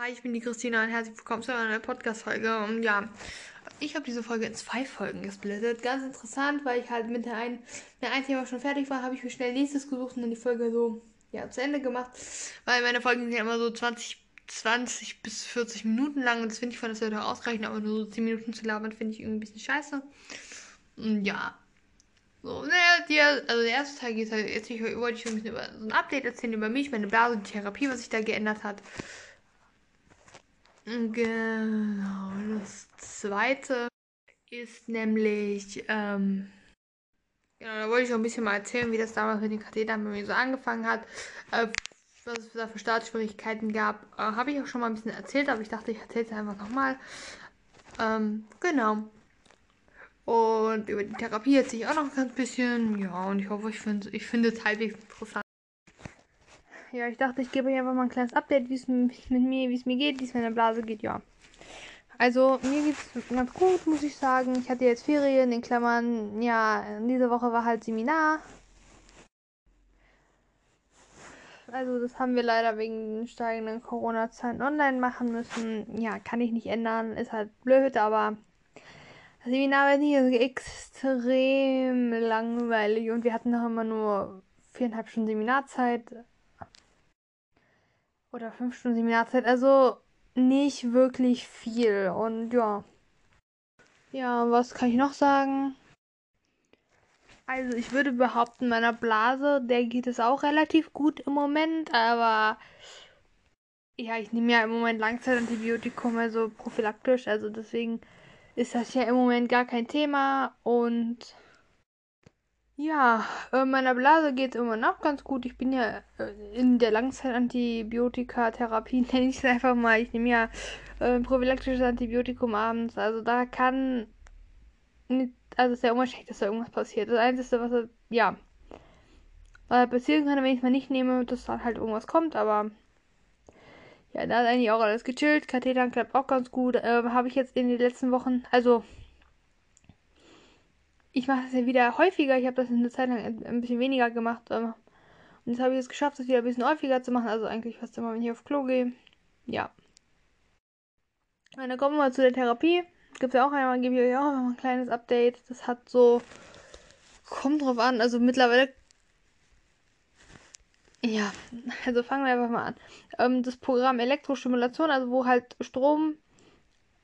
Hi, ich bin die Christina und herzlich willkommen zu einer Podcast-Folge. Und ja, ich habe diese Folge in zwei Folgen gesplittet. Ganz interessant, weil ich halt mit der einen, der einen Thema schon fertig war, habe ich mir schnell nächstes gesucht und dann die Folge so, ja, zu Ende gemacht. Weil meine Folgen sind ja immer so 20, 20 bis 40 Minuten lang und das finde ich von der Seite ausreichend, aber nur so 10 Minuten zu labern finde ich irgendwie ein bisschen scheiße. Und ja. So, naja, die, also der erste Teil geht halt, jetzt ich, wollte ich so ein bisschen über so ein Update erzählen über mich, meine Blase, die Therapie, was sich da geändert hat. Genau, das zweite ist nämlich, ähm, genau, da wollte ich auch ein bisschen mal erzählen, wie das damals mit den Kathetern bei mir so angefangen hat, äh, was es da für Startschwierigkeiten gab. Äh, Habe ich auch schon mal ein bisschen erzählt, aber ich dachte, ich erzähle es einfach nochmal. Ähm, genau. Und über die Therapie erzähle ich auch noch ein bisschen. Ja, und ich hoffe, ich finde ich es halbwegs interessant ja, ich dachte, ich gebe euch einfach mal ein kleines Update, wie es mit mir, wie es mir geht, wie es meiner Blase geht, ja. Also, mir geht es ganz gut, muss ich sagen. Ich hatte jetzt Ferien, in Klammern, ja, diese Woche war halt Seminar. Also, das haben wir leider wegen steigenden Corona-Zahlen online machen müssen. Ja, kann ich nicht ändern, ist halt blöd, aber das Seminar war nicht extrem langweilig und wir hatten noch immer nur viereinhalb Stunden Seminarzeit oder fünf Stunden Seminarzeit. Also nicht wirklich viel. Und ja. Ja, was kann ich noch sagen? Also ich würde behaupten, meiner Blase, der geht es auch relativ gut im Moment, aber ja, ich nehme ja im Moment Langzeitantibiotikum, also prophylaktisch, also deswegen ist das ja im Moment gar kein Thema und ja, äh, meiner Blase geht es immer noch ganz gut. Ich bin ja äh, in der Langzeitantibiotika-Therapie, nenne ich es einfach mal. Ich nehme ja äh, prophylaktisches Antibiotikum abends. Also da kann mit, also ist ja unwahrscheinlich, dass da irgendwas passiert. Das Einzige, was ja, was passieren kann, wenn ich es mal nicht nehme, dass dann halt irgendwas kommt, aber ja, da ist eigentlich auch alles gechillt. Katheter klappt auch ganz gut. Äh, Habe ich jetzt in den letzten Wochen, also ich mache das ja wieder häufiger. Ich habe das eine Zeit lang ein bisschen weniger gemacht. Ähm, und jetzt habe ich es geschafft, das wieder ein bisschen häufiger zu machen. Also eigentlich fast immer, wenn ich auf Klo gehe. Ja. Und dann kommen wir mal zu der Therapie. Gibt es ja auch einmal, gebe ich euch auch mal ein kleines Update. Das hat so. Kommt drauf an. Also mittlerweile. Ja, also fangen wir einfach mal an. Ähm, das Programm Elektrostimulation, also wo halt Strom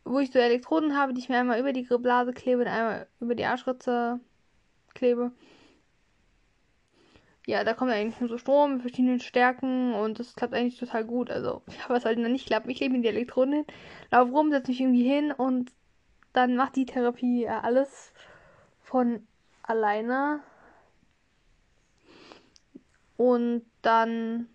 wo ich so Elektroden habe, die ich mir einmal über die Blase klebe und einmal über die Arschritze klebe. Ja, da kommt eigentlich nur so Strom mit verschiedenen Stärken und das klappt eigentlich total gut. Also, ja, was halt noch nicht klappt, ich lebe in die Elektroden hin, laufe rum, setze mich irgendwie hin und dann macht die Therapie alles von alleine. Und dann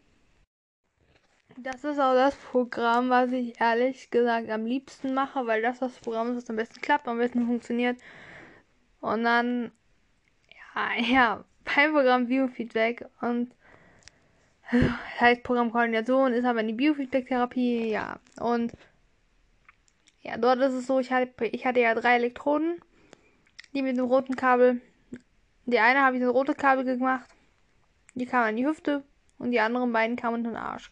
das ist auch das Programm, was ich ehrlich gesagt am liebsten mache, weil das das Programm ist, das am besten klappt, am besten funktioniert. Und dann, ja, ja, beim Programm Biofeedback und das heißt Programm Koordination ist aber die Biofeedback-Therapie, ja. Und ja, dort ist es so, ich hatte, ich hatte ja drei Elektroden, die mit dem roten Kabel. Die eine habe ich das rote Kabel gemacht, die kam an die Hüfte und die anderen beiden kamen unter den Arsch.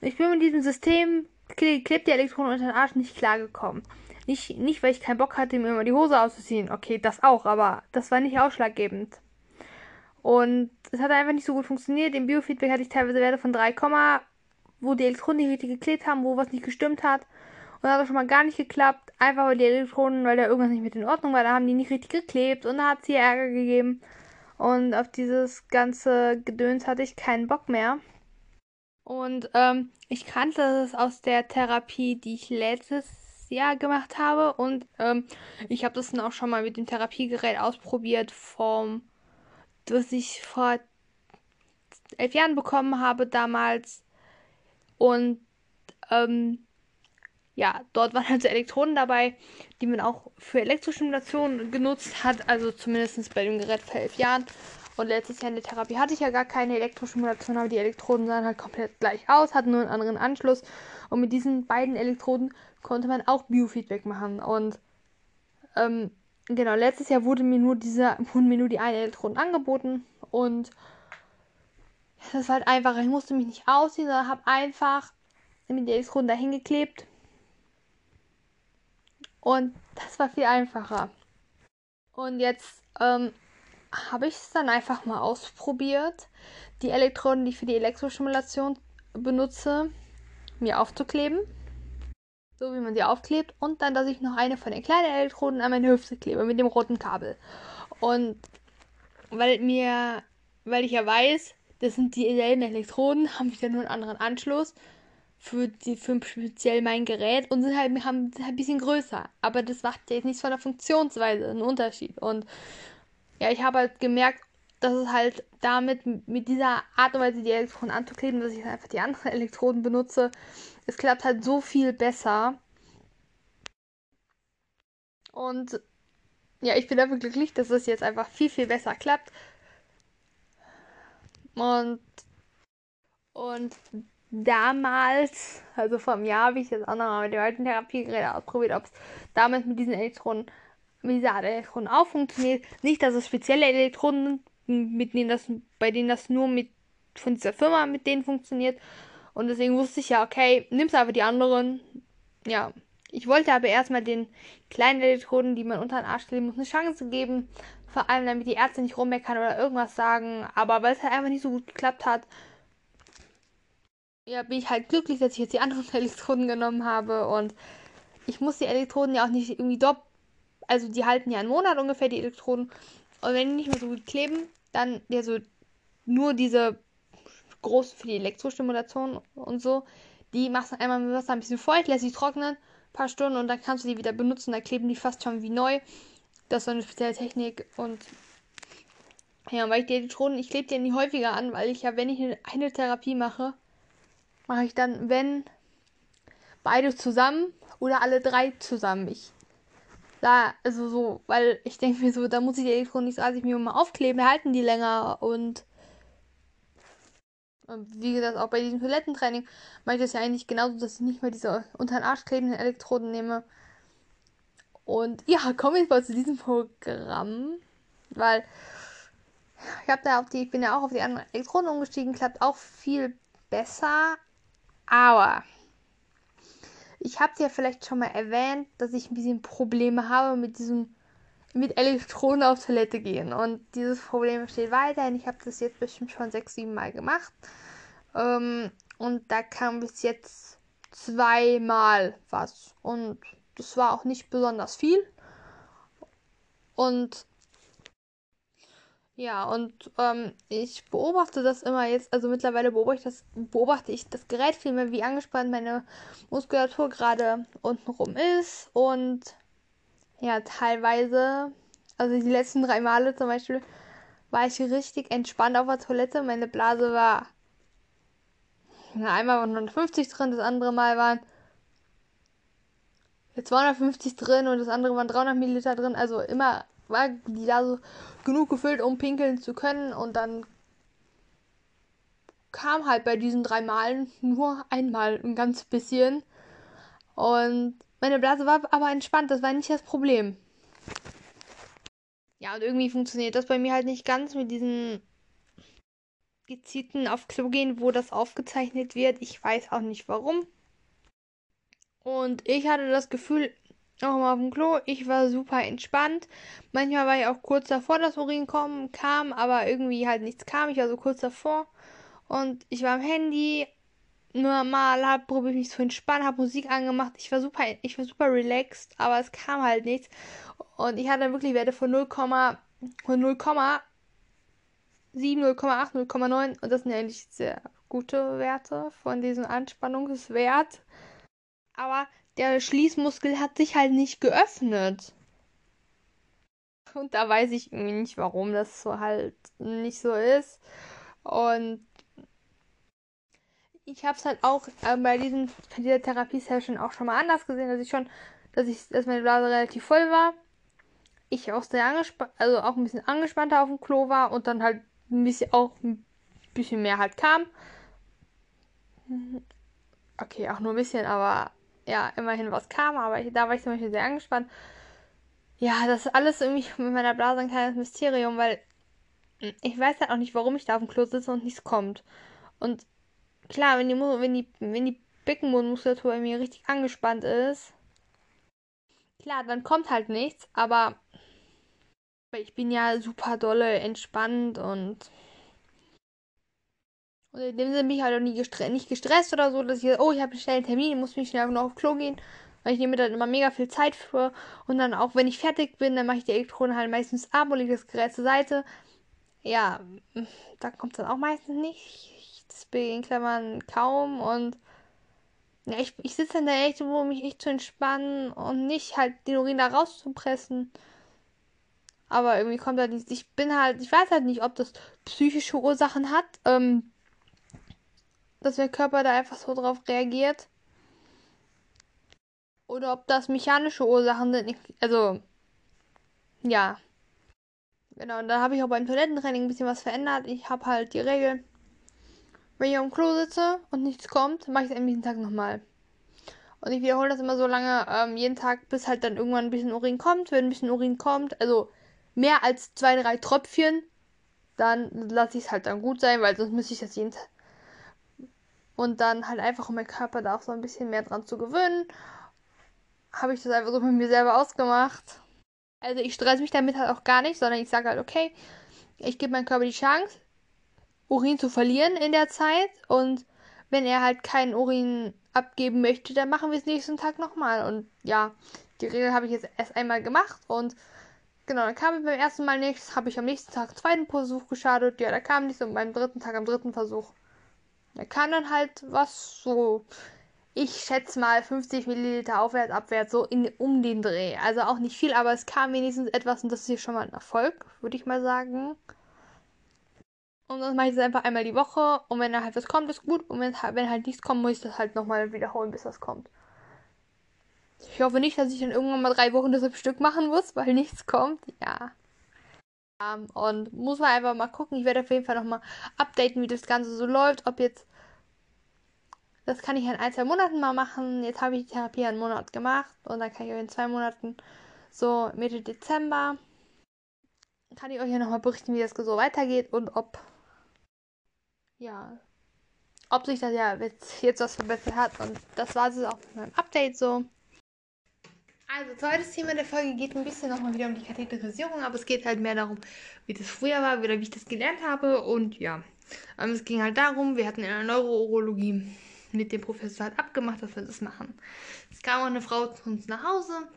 Ich bin mit diesem System klebt die Elektronen unter den Arsch nicht klargekommen. Nicht, nicht, weil ich keinen Bock hatte, mir immer die Hose auszuziehen. Okay, das auch, aber das war nicht ausschlaggebend. Und es hat einfach nicht so gut funktioniert. Im Biofeedback hatte ich teilweise Werte von 3, wo die Elektronen nicht richtig geklebt haben, wo was nicht gestimmt hat. Und das hat schon mal gar nicht geklappt. Einfach weil die Elektronen, weil da irgendwas nicht mit in Ordnung war, da haben die nicht richtig geklebt und da hat es hier Ärger gegeben. Und auf dieses ganze Gedöns hatte ich keinen Bock mehr. Und ähm, ich kannte das aus der Therapie, die ich letztes Jahr gemacht habe. Und ähm, ich habe das dann auch schon mal mit dem Therapiegerät ausprobiert, vom, das ich vor elf Jahren bekommen habe damals. Und ähm, ja, dort waren halt so Elektroden dabei, die man auch für Elektrostimulation genutzt hat. Also zumindest bei dem Gerät vor elf Jahren. Und letztes Jahr in der Therapie hatte ich ja gar keine Elektrostimulation, aber die Elektroden sahen halt komplett gleich aus, hatten nur einen anderen Anschluss. Und mit diesen beiden Elektroden konnte man auch Biofeedback machen. Und ähm, genau, letztes Jahr wurde mir nur dieser, wurden mir nur die einen Elektroden angeboten. Und das war halt einfach, ich musste mich nicht ausziehen, sondern habe einfach mit den Elektroden dahin geklebt. Und das war viel einfacher. Und jetzt ähm, habe ich es dann einfach mal ausprobiert, die Elektroden, die ich für die Elektrostimulation benutze, mir aufzukleben. So wie man sie aufklebt. Und dann, dass ich noch eine von den kleinen Elektroden an meine Hüfte klebe mit dem roten Kabel. Und weil mir, weil ich ja weiß, das sind dieselben Elektroden, haben wieder nur einen anderen Anschluss für, die, für speziell mein Gerät und sind halt, haben, sind halt ein bisschen größer. Aber das macht ja jetzt nichts von der Funktionsweise einen Unterschied. Und ja, ich habe halt gemerkt, dass es halt damit, mit dieser Art und Weise die Elektroden anzukleben, dass ich einfach die anderen Elektroden benutze, es klappt halt so viel besser. Und ja, ich bin einfach glücklich, dass es jetzt einfach viel, viel besser klappt. Und, und damals, also vor einem Jahr, habe ich jetzt auch nochmal mit dem alten Therapiegerät ausprobiert, ob es damit mit diesen Elektroden, mit dieser Art Elektroden auch funktioniert. Nicht, dass es spezielle Elektroden mit denen das, bei denen das nur mit von dieser Firma mit denen funktioniert. Und deswegen wusste ich ja, okay, nimmst einfach die anderen. Ja. Ich wollte aber erstmal den kleinen Elektroden, die man unter den Arsch kleben muss, eine Chance geben. Vor allem, damit die Ärzte nicht rummeckern oder irgendwas sagen. Aber weil es halt einfach nicht so gut geklappt hat, ja, bin ich halt glücklich, dass ich jetzt die anderen Elektroden genommen habe. Und ich muss die Elektroden ja auch nicht irgendwie dopp. Also die halten ja einen Monat ungefähr, die Elektroden. Und wenn die nicht mehr so gut kleben, dann ja so nur diese groß für die Elektrostimulation und so, die machst du einmal mit Wasser ein bisschen feucht, lässt sie trocknen, ein paar Stunden und dann kannst du die wieder benutzen. Da kleben die fast schon wie neu. Das ist so eine spezielle Technik und ja, weil ich die Elektroden, ich klebe die nie häufiger an, weil ich ja, wenn ich eine Therapie mache, mache ich dann, wenn beide zusammen oder alle drei zusammen. Ich da, also so, weil ich denke mir so, da muss ich die als ich mir mal aufkleben, halten die länger und wie gesagt, auch bei diesem Toilettentraining mache ich das ja eigentlich genauso, dass ich nicht mehr diese unter den Arsch klebenden Elektroden nehme. Und ja, kommen wir mal zu diesem Programm, weil ich habe da auf die, ich bin ja auch auf die anderen Elektroden umgestiegen, klappt auch viel besser, aber ich habe es ja vielleicht schon mal erwähnt, dass ich ein bisschen Probleme habe mit diesem mit Elektronen auf Toilette gehen. Und dieses Problem besteht weiterhin. Ich habe das jetzt bestimmt schon sechs, sieben Mal gemacht. Ähm, und da kam bis jetzt zweimal was. Und das war auch nicht besonders viel. Und ja, und ähm, ich beobachte das immer jetzt, also mittlerweile beobachte ich das, beobachte ich das Gerät viel mehr, wie angespannt meine Muskulatur gerade untenrum ist. Und ja, teilweise, also die letzten drei Male zum Beispiel, war ich richtig entspannt auf der Toilette. Meine Blase war, na, einmal waren 150 drin, das andere Mal waren 250 drin und das andere waren 300 Milliliter drin. Also immer war die Blase genug gefüllt, um pinkeln zu können. Und dann kam halt bei diesen drei Malen nur einmal ein ganz bisschen. Und meine Blase war aber entspannt, das war nicht das Problem. Ja, und irgendwie funktioniert das bei mir halt nicht ganz mit diesen gezielten auf Klo gehen, wo das aufgezeichnet wird. Ich weiß auch nicht warum. Und ich hatte das Gefühl, auch mal auf dem Klo, ich war super entspannt. Manchmal war ich auch kurz davor, dass Urin kommen, kam, aber irgendwie halt nichts kam. Ich war so kurz davor. Und ich war am Handy normal habe, probiere ich mich zu entspannen, habe Musik angemacht. Ich war super, ich war super relaxed, aber es kam halt nichts. Und ich hatte wirklich Werte von 0, von 0,7, 0,8, 0,9 und das sind eigentlich sehr gute Werte von diesem Anspannungswert. Aber der Schließmuskel hat sich halt nicht geöffnet. Und da weiß ich nicht, warum das so halt nicht so ist. Und ich habe es halt auch äh, bei diesem, dieser Therapiesession auch schon mal anders gesehen, dass ich schon, dass ich, dass meine Blase relativ voll war. Ich auch sehr angespannt, also auch ein bisschen angespannter auf dem Klo war und dann halt ein bisschen auch ein bisschen mehr halt kam. Okay, auch nur ein bisschen, aber ja, immerhin was kam, aber ich, da war ich zum Beispiel sehr angespannt. Ja, das ist alles irgendwie mit meiner Blase ein kleines Mysterium, weil ich weiß halt auch nicht, warum ich da auf dem Klo sitze und nichts kommt. Und klar, wenn die, wenn die, wenn die Beckenbodenmuskulatur bei mir richtig angespannt ist. Klar, dann kommt halt nichts, aber ich bin ja super dolle entspannt und und in dem Sinne bin ich halt auch nie gestre nicht gestresst oder so, dass ich, oh, ich habe einen Termin, muss mich schnell noch auf Klo gehen. Weil ich nehme dann immer mega viel Zeit für. Und dann auch, wenn ich fertig bin, dann mache ich die Elektronen halt meistens ab und lege das Gerät zur Seite. Ja, da kommt es dann auch meistens nicht. Bin in Klammern kaum. Und ja, ich, ich sitze dann da echt, um mich echt zu entspannen und nicht halt den Urin da rauszupressen. Aber irgendwie kommt da nicht. Ich bin halt, ich weiß halt nicht, ob das psychische Ursachen hat. Ähm, dass der Körper da einfach so drauf reagiert. Oder ob das mechanische Ursachen sind. Also, ja. Genau, und da habe ich auch beim Toilettentraining ein bisschen was verändert. Ich habe halt die Regel, wenn ich am Klo sitze und nichts kommt, mache ich es am nächsten Tag nochmal. Und ich wiederhole das immer so lange, ähm, jeden Tag, bis halt dann irgendwann ein bisschen Urin kommt. Wenn ein bisschen Urin kommt, also mehr als zwei, drei Tröpfchen, dann lasse ich es halt dann gut sein, weil sonst müsste ich das jeden Tag. Und dann halt einfach, um meinen Körper da auch so ein bisschen mehr dran zu gewöhnen, habe ich das einfach so mit mir selber ausgemacht. Also ich stress mich damit halt auch gar nicht, sondern ich sage halt, okay, ich gebe meinem Körper die Chance, Urin zu verlieren in der Zeit. Und wenn er halt keinen Urin abgeben möchte, dann machen wir es nächsten Tag nochmal. Und ja, die Regel habe ich jetzt erst einmal gemacht und genau, dann kam beim ersten Mal nichts, habe ich am nächsten Tag einen zweiten Versuch geschadet, ja, da kam nichts und beim dritten Tag am dritten Versuch da kann dann halt was so, ich schätze mal 50 Milliliter aufwärts, abwärts, so in, um den Dreh. Also auch nicht viel, aber es kam wenigstens etwas und das ist hier schon mal ein Erfolg, würde ich mal sagen. Und das mache ich jetzt einfach einmal die Woche und wenn da halt was kommt, ist gut. Und wenn, wenn halt nichts kommt, muss ich das halt nochmal wiederholen, bis das kommt. Ich hoffe nicht, dass ich dann irgendwann mal drei Wochen das Stück machen muss, weil nichts kommt. Ja. Und muss man einfach mal gucken. Ich werde auf jeden Fall nochmal updaten, wie das Ganze so läuft. Ob jetzt. Das kann ich in ein, zwei Monaten mal machen. Jetzt habe ich die Therapie einen Monat gemacht. Und dann kann ich euch in zwei Monaten, so Mitte Dezember, kann ich euch ja nochmal berichten, wie das so weitergeht und ob. Ja. Ob sich das ja jetzt, jetzt was verbessert hat. Und das war es auch mit meinem Update so. Also, zweites Thema der Folge geht ein bisschen nochmal wieder um die Katheterisierung, aber es geht halt mehr darum, wie das früher war, wie ich das gelernt habe. Und ja, ähm, es ging halt darum, wir hatten in der Neurourologie mit dem Professor halt abgemacht, dass wir das machen. Es kam auch eine Frau zu uns nach Hause.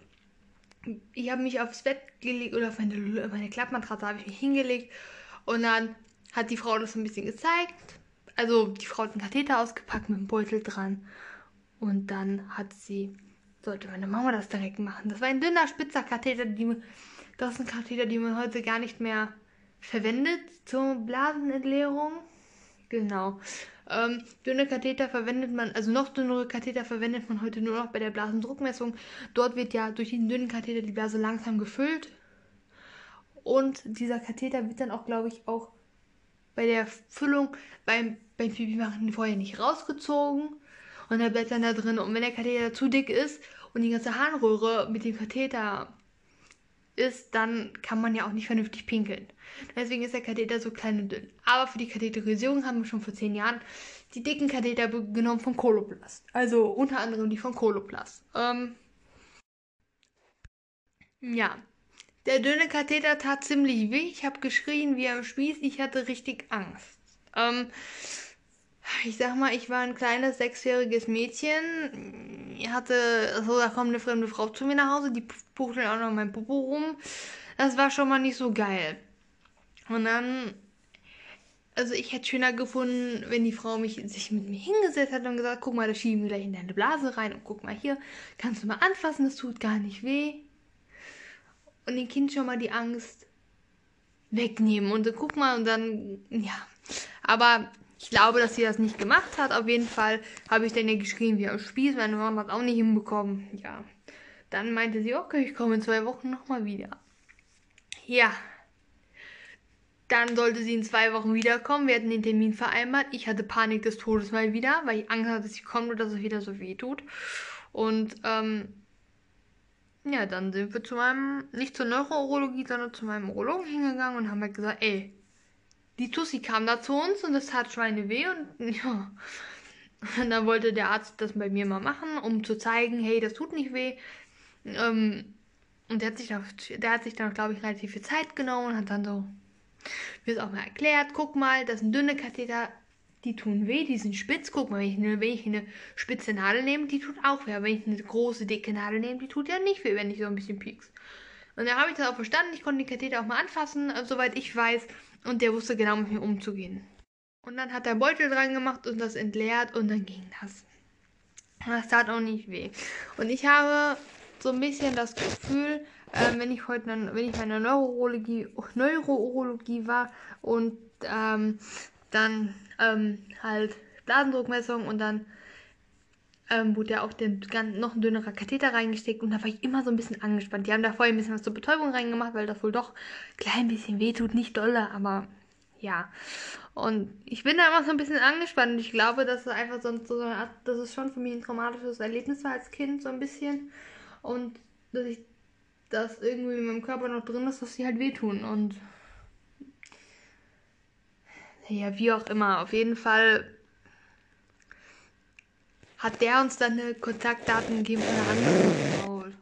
Ich habe mich aufs Bett gelegt oder auf meine, meine Klappmatratze habe ich mich hingelegt und dann hat die Frau das ein bisschen gezeigt. Also die Frau hat einen Katheter ausgepackt mit einem Beutel dran und dann hat sie sollte meine Mama das direkt machen. Das war ein dünner, spitzer Katheter. Die, das ist ein Katheter, den man heute gar nicht mehr verwendet zur Blasenentleerung. Genau. Ähm, dünne Katheter verwendet man, also noch dünnere Katheter verwendet man heute nur noch bei der Blasendruckmessung. Dort wird ja durch diesen dünnen Katheter die Blase langsam gefüllt. Und dieser Katheter wird dann auch, glaube ich, auch bei der Füllung beim, beim Pipi machen vorher nicht rausgezogen, und der bleibt dann da drin. Und wenn der Katheter zu dick ist und die ganze Harnröhre mit dem Katheter ist, dann kann man ja auch nicht vernünftig pinkeln. Deswegen ist der Katheter so klein und dünn. Aber für die Katheterisierung haben wir schon vor zehn Jahren die dicken Katheter genommen von Koloplast. Also unter anderem die von Koloplast. Ähm, ja. Der dünne Katheter tat ziemlich weh. Ich habe geschrien wie am Spieß. Ich hatte richtig Angst. Ähm, ich sag mal, ich war ein kleines sechsjähriges Mädchen. Ich hatte, so, da kommt eine fremde Frau zu mir nach Hause, die puchtelt auch noch mein Popo rum. Das war schon mal nicht so geil. Und dann, also ich hätte schöner gefunden, wenn die Frau mich, sich mit mir hingesetzt hat und gesagt, guck mal, da schieben wir gleich in deine Blase rein und guck mal hier, kannst du mal anfassen, das tut gar nicht weh. Und dem Kind schon mal die Angst wegnehmen und guck mal und dann, ja. Aber ich glaube, dass sie das nicht gemacht hat. Auf jeden Fall habe ich dann ja geschrien wie am Spieß. Meine Mama hat auch nicht hinbekommen. Ja. Dann meinte sie, okay, ich komme in zwei Wochen nochmal wieder. Ja. Dann sollte sie in zwei Wochen wiederkommen. Wir hatten den Termin vereinbart. Ich hatte Panik des Todes mal wieder, weil ich Angst hatte, dass sie kommt und dass es wieder so weh tut. Und ähm, ja, dann sind wir zu meinem, nicht zur Neurourologie, sondern zu meinem Urologen hingegangen und haben halt gesagt, ey, die Tussi kam da zu uns und es tat Schweine weh und ja. Und dann wollte der Arzt das bei mir mal machen, um zu zeigen, hey, das tut nicht weh. Ähm, und der hat sich, da, der dann, glaube ich, relativ viel Zeit genommen und hat dann so mir es auch mal erklärt. Guck mal, das sind dünne Katheter, die tun weh, die sind spitz. Guck mal, wenn ich, eine, wenn ich eine spitze Nadel nehme, die tut auch weh. Aber wenn ich eine große, dicke Nadel nehme, die tut ja nicht weh, wenn ich so ein bisschen piekst. Und da habe ich das auch verstanden. Ich konnte die Katheter auch mal anfassen, äh, soweit ich weiß. Und der wusste genau, mit mir umzugehen. Und dann hat er Beutel dran gemacht und das entleert und dann ging das. Das tat auch nicht weh. Und ich habe so ein bisschen das Gefühl, äh, wenn ich heute, wenn ich meine Neurologie, Neurologie war und ähm, dann ähm, halt Blasendruckmessung und dann ähm, wurde ja auch den, noch ein dünnerer Katheter reingesteckt und da war ich immer so ein bisschen angespannt. Die haben da vorher ein bisschen was zur Betäubung reingemacht, weil das wohl doch ein klein bisschen weh tut, nicht dolle, aber ja. Und ich bin da immer so ein bisschen angespannt und ich glaube, dass es einfach so, so eine Art, dass es schon für mich ein traumatisches Erlebnis war als Kind, so ein bisschen. Und dass ich das irgendwie in meinem Körper noch drin ist, dass sie halt wehtun. Und ja, wie auch immer, auf jeden Fall hat der uns dann eine Kontaktdaten gegeben von einer anderen.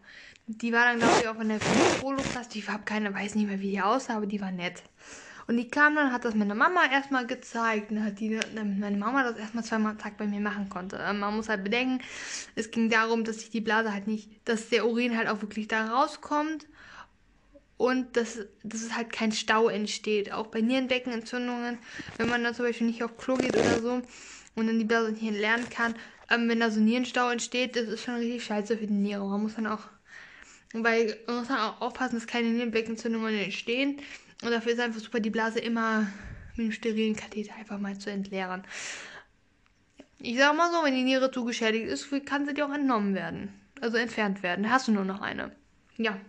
Die war dann, glaube ich, auch in der Polo-Klasse. Ich habe keine, weiß nicht mehr, wie die aussah, aber die war nett. Und die kam dann, hat das meiner Mama erstmal gezeigt. Und hat die, meine Mama das erstmal zweimal am Tag bei mir machen konnte. Ähm, man muss halt bedenken, es ging darum, dass sich die Blase halt nicht, dass der Urin halt auch wirklich da rauskommt. Und dass, dass es halt kein Stau entsteht. Auch bei Nierenbeckenentzündungen, wenn man dann zum Beispiel nicht auf Klo geht oder so und dann die Blase nicht lernen kann, ähm, wenn da so Nierenstau entsteht, das ist schon richtig scheiße für die Niere. Man muss dann auch, weil man muss dann auch aufpassen, dass keine Nierenbeckenentzündungen entstehen. Und dafür ist einfach super, die Blase immer mit einem sterilen Katheter einfach mal zu entleeren. Ich sag mal so, wenn die Niere zu geschädigt ist, kann sie dir auch entnommen werden. Also entfernt werden. Da hast du nur noch eine. Ja.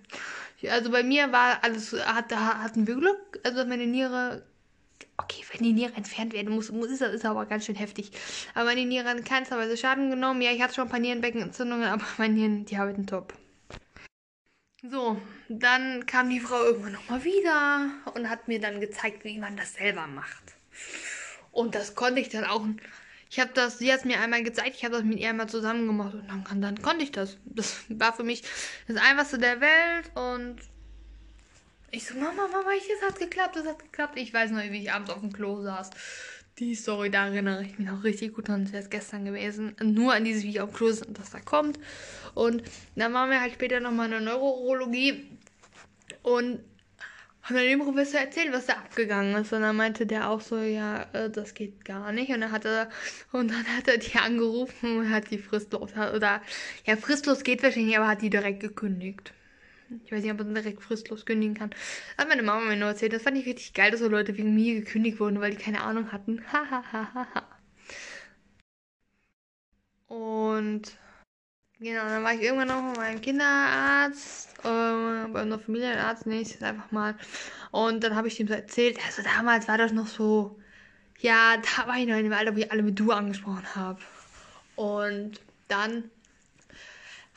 Also bei mir war alles, hat, hatten wir Glück, also meine Niere, okay, wenn die Niere entfernt werden muss, muss ist, ist aber ganz schön heftig. Aber meine Niere hat in keinster Weise Schaden genommen. Ja, ich hatte schon ein paar Nierenbeckenentzündungen, aber meine Nieren, die haben top. So, dann kam die Frau irgendwann nochmal wieder und hat mir dann gezeigt, wie man das selber macht. Und das konnte ich dann auch. Ich habe das, sie hat es mir einmal gezeigt, ich habe das mit ihr einmal zusammen gemacht und dann, dann konnte ich das. Das war für mich das Einfachste der Welt und ich so, Mama, Mama, es hat geklappt, es hat geklappt. Ich weiß noch, wie ich abends auf dem Klo saß die Story, da erinnere ich mich noch richtig gut dran. Das wäre gestern gewesen. Nur an dieses Video auf Klo dass da kommt. Und dann waren wir halt später nochmal in der Neurologie und haben dann dem Professor erzählt, was da abgegangen ist. Und dann meinte der auch so, ja, äh, das geht gar nicht. Und dann hat er, und dann hat er die angerufen und hat die fristlos, oder, ja, fristlos geht wahrscheinlich, aber hat die direkt gekündigt. Ich weiß nicht, ob man direkt fristlos kündigen kann. Hat meine Mama mir nur erzählt. Das fand ich richtig geil, dass so Leute wegen mir gekündigt wurden, weil die keine Ahnung hatten. Hahaha. Und genau, dann war ich irgendwann noch bei meinem Kinderarzt, äh, bei unserem Familienarzt, nenne ich es einfach mal. Und dann habe ich ihm so erzählt, also damals war das noch so, ja, da war ich noch in dem Alter, wo ich alle mit du angesprochen habe. Und dann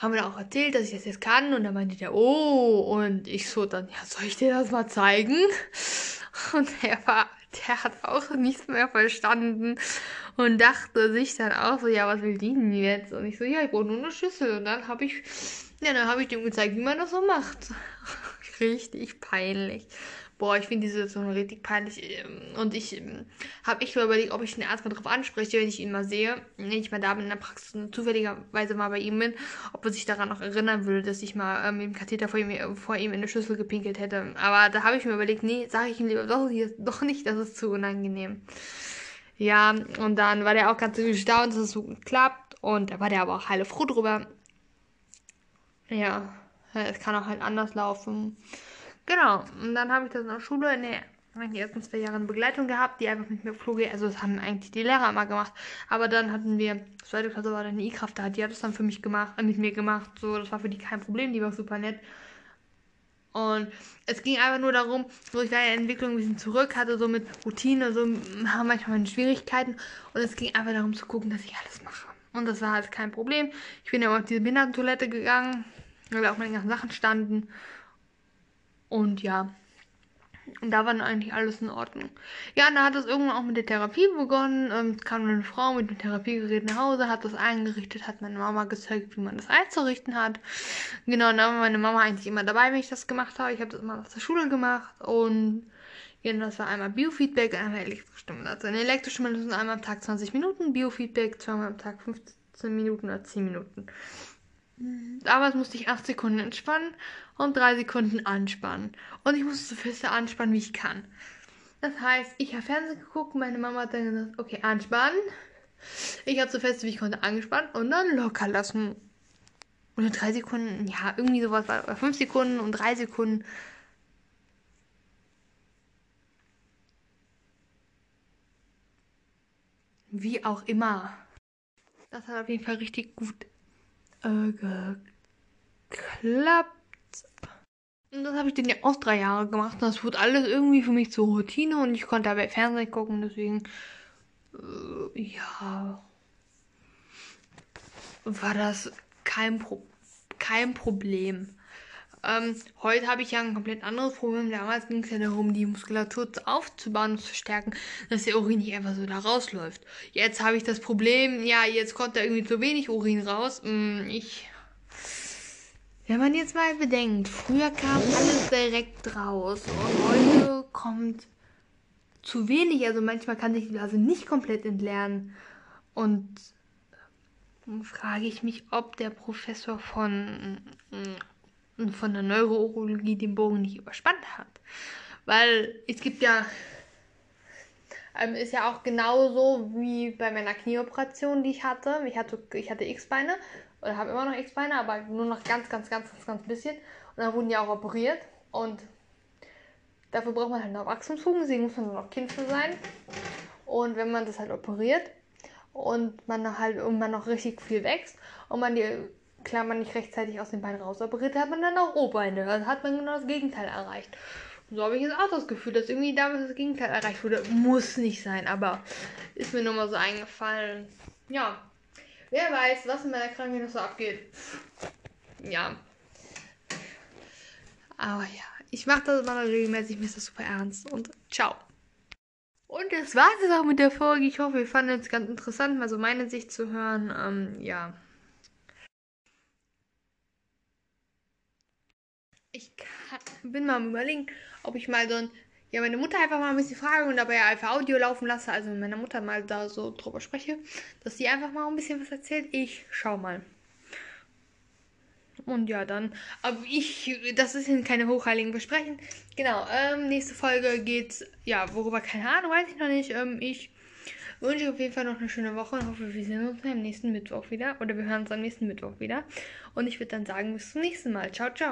haben wir auch erzählt, dass ich das jetzt kann. Und dann meinte der, oh, und ich so dann, ja, soll ich dir das mal zeigen? Und der war, der hat auch nichts mehr verstanden und dachte sich dann auch so, ja, was will die denn jetzt? Und ich so, ja, ich brauche nur eine Schüssel. Und dann habe ich, ja, dann habe ich dem gezeigt, wie man das so macht. Richtig peinlich. Boah, ich finde diese Situation richtig peinlich. Ähm, und ich ähm, habe echt überlegt, ob ich den Arzt mal drauf anspreche, wenn ich ihn mal sehe. Wenn ich mal da bin in der Praxis und zufälligerweise mal bei ihm bin, ob er sich daran noch erinnern würde, dass ich mal ähm, mit dem Katheter vor ihm, vor ihm in eine Schüssel gepinkelt hätte. Aber da habe ich mir überlegt, nee, sage ich ihm lieber doch, doch nicht, das ist zu unangenehm. Ja, und dann war der auch ganz erstaunt, dass es so klappt. Und da war der aber auch heile froh drüber. Ja, es kann auch halt anders laufen. Genau, und dann habe ich das in der Schule in den ersten zwei Jahren Begleitung gehabt, die einfach mit mir flog. Also das haben eigentlich die Lehrer immer gemacht. Aber dann hatten wir, zweite Klasse war dann eine I-Kraft da, die hat das dann für mich gemacht, äh, mit mir gemacht. So, das war für die kein Problem, die war super nett. Und es ging einfach nur darum, so ich war in der Entwicklung ein bisschen zurück, hatte so mit Routine, so haben manchmal meine Schwierigkeiten. Und es ging einfach darum zu gucken, dass ich alles mache. Und das war halt kein Problem. Ich bin ja auf diese Behindertentoilette gegangen, weil auch meine ganzen Sachen standen. Und ja, da war dann eigentlich alles in Ordnung. Ja, und da hat es irgendwann auch mit der Therapie begonnen. Ähm, kam eine Frau mit dem Therapiegerät nach Hause, hat das eingerichtet, hat meine Mama gezeigt, wie man das einzurichten hat. Genau, und da war meine Mama eigentlich immer dabei, wenn ich das gemacht habe. Ich habe das immer aus der Schule gemacht und ja, das war einmal Biofeedback einmal Elektrostimulation. Eine Elektrostimulation einmal am Tag 20 Minuten, Biofeedback zweimal am Tag 15 Minuten oder 10 Minuten. Damals musste ich 8 Sekunden entspannen und 3 Sekunden anspannen. Und ich musste so fest anspannen, wie ich kann. Das heißt, ich habe Fernsehen geguckt, meine Mama hat dann gesagt, okay, anspannen. Ich habe so fest, wie ich konnte, angespannt und dann locker lassen. Oder 3 Sekunden, ja, irgendwie sowas war 5 Sekunden und 3 Sekunden. Wie auch immer. Das hat auf jeden Fall richtig gut äh, geklappt. Und das habe ich dann ja auch drei Jahre gemacht. Und das wurde alles irgendwie für mich zur Routine und ich konnte dabei Fernsehen gucken. Deswegen, äh, ja, war das kein, Pro kein Problem. Ähm, heute habe ich ja ein komplett anderes Problem. Damals ging es ja darum, die Muskulatur aufzubauen und zu stärken, dass der Urin nicht einfach so da rausläuft. Jetzt habe ich das Problem, ja, jetzt kommt da irgendwie zu wenig Urin raus. Hm, ich. Wenn man jetzt mal bedenkt, früher kam alles direkt raus und heute kommt zu wenig. Also manchmal kann sich die Blase nicht komplett entleeren. Und frage ich mich, ob der Professor von von der Neurourologie den Bogen nicht überspannt hat. Weil es gibt ja, ähm, ist ja auch genauso wie bei meiner Knieoperation, die ich hatte. Ich hatte, ich hatte X-Beine oder habe immer noch X-Beine, aber nur noch ganz, ganz, ganz, ganz, ganz bisschen. Und dann wurden die auch operiert und dafür braucht man halt noch Wachstumsfugen, deswegen muss man dann noch Kind für sein. Und wenn man das halt operiert und man halt irgendwann noch richtig viel wächst und man die klar man nicht rechtzeitig aus den Beinen rausoperiert, hat man dann auch O-Beine. Dann hat man genau das Gegenteil erreicht. Und so habe ich jetzt auch das Gefühl, dass irgendwie damals das Gegenteil erreicht wurde. Muss nicht sein, aber ist mir nur mal so eingefallen. Ja, wer weiß, was in meiner Krankheit noch so abgeht. Ja. Aber ja, ich mache das immer regelmäßig, mir ist das super ernst. Und ciao. Und das war es auch mit der Folge. Ich hoffe, ihr fandet es ganz interessant, mal so meine Sicht zu hören. Ähm, ja. ich kann, bin mal am überlegen, ob ich mal so ein, ja, meine Mutter einfach mal ein bisschen frage und dabei einfach Audio laufen lasse, also mit meiner Mutter mal da so drüber spreche, dass sie einfach mal ein bisschen was erzählt. Ich schau mal. Und ja, dann, aber ich, das ist keine hochheiligen Versprechen. Genau, ähm, nächste Folge geht's, ja, worüber, keine Ahnung, weiß ich noch nicht. Ähm, ich wünsche auf jeden Fall noch eine schöne Woche und hoffe, wir sehen uns am nächsten Mittwoch wieder. Oder wir hören uns am nächsten Mittwoch wieder. Und ich würde dann sagen, bis zum nächsten Mal. Ciao, ciao.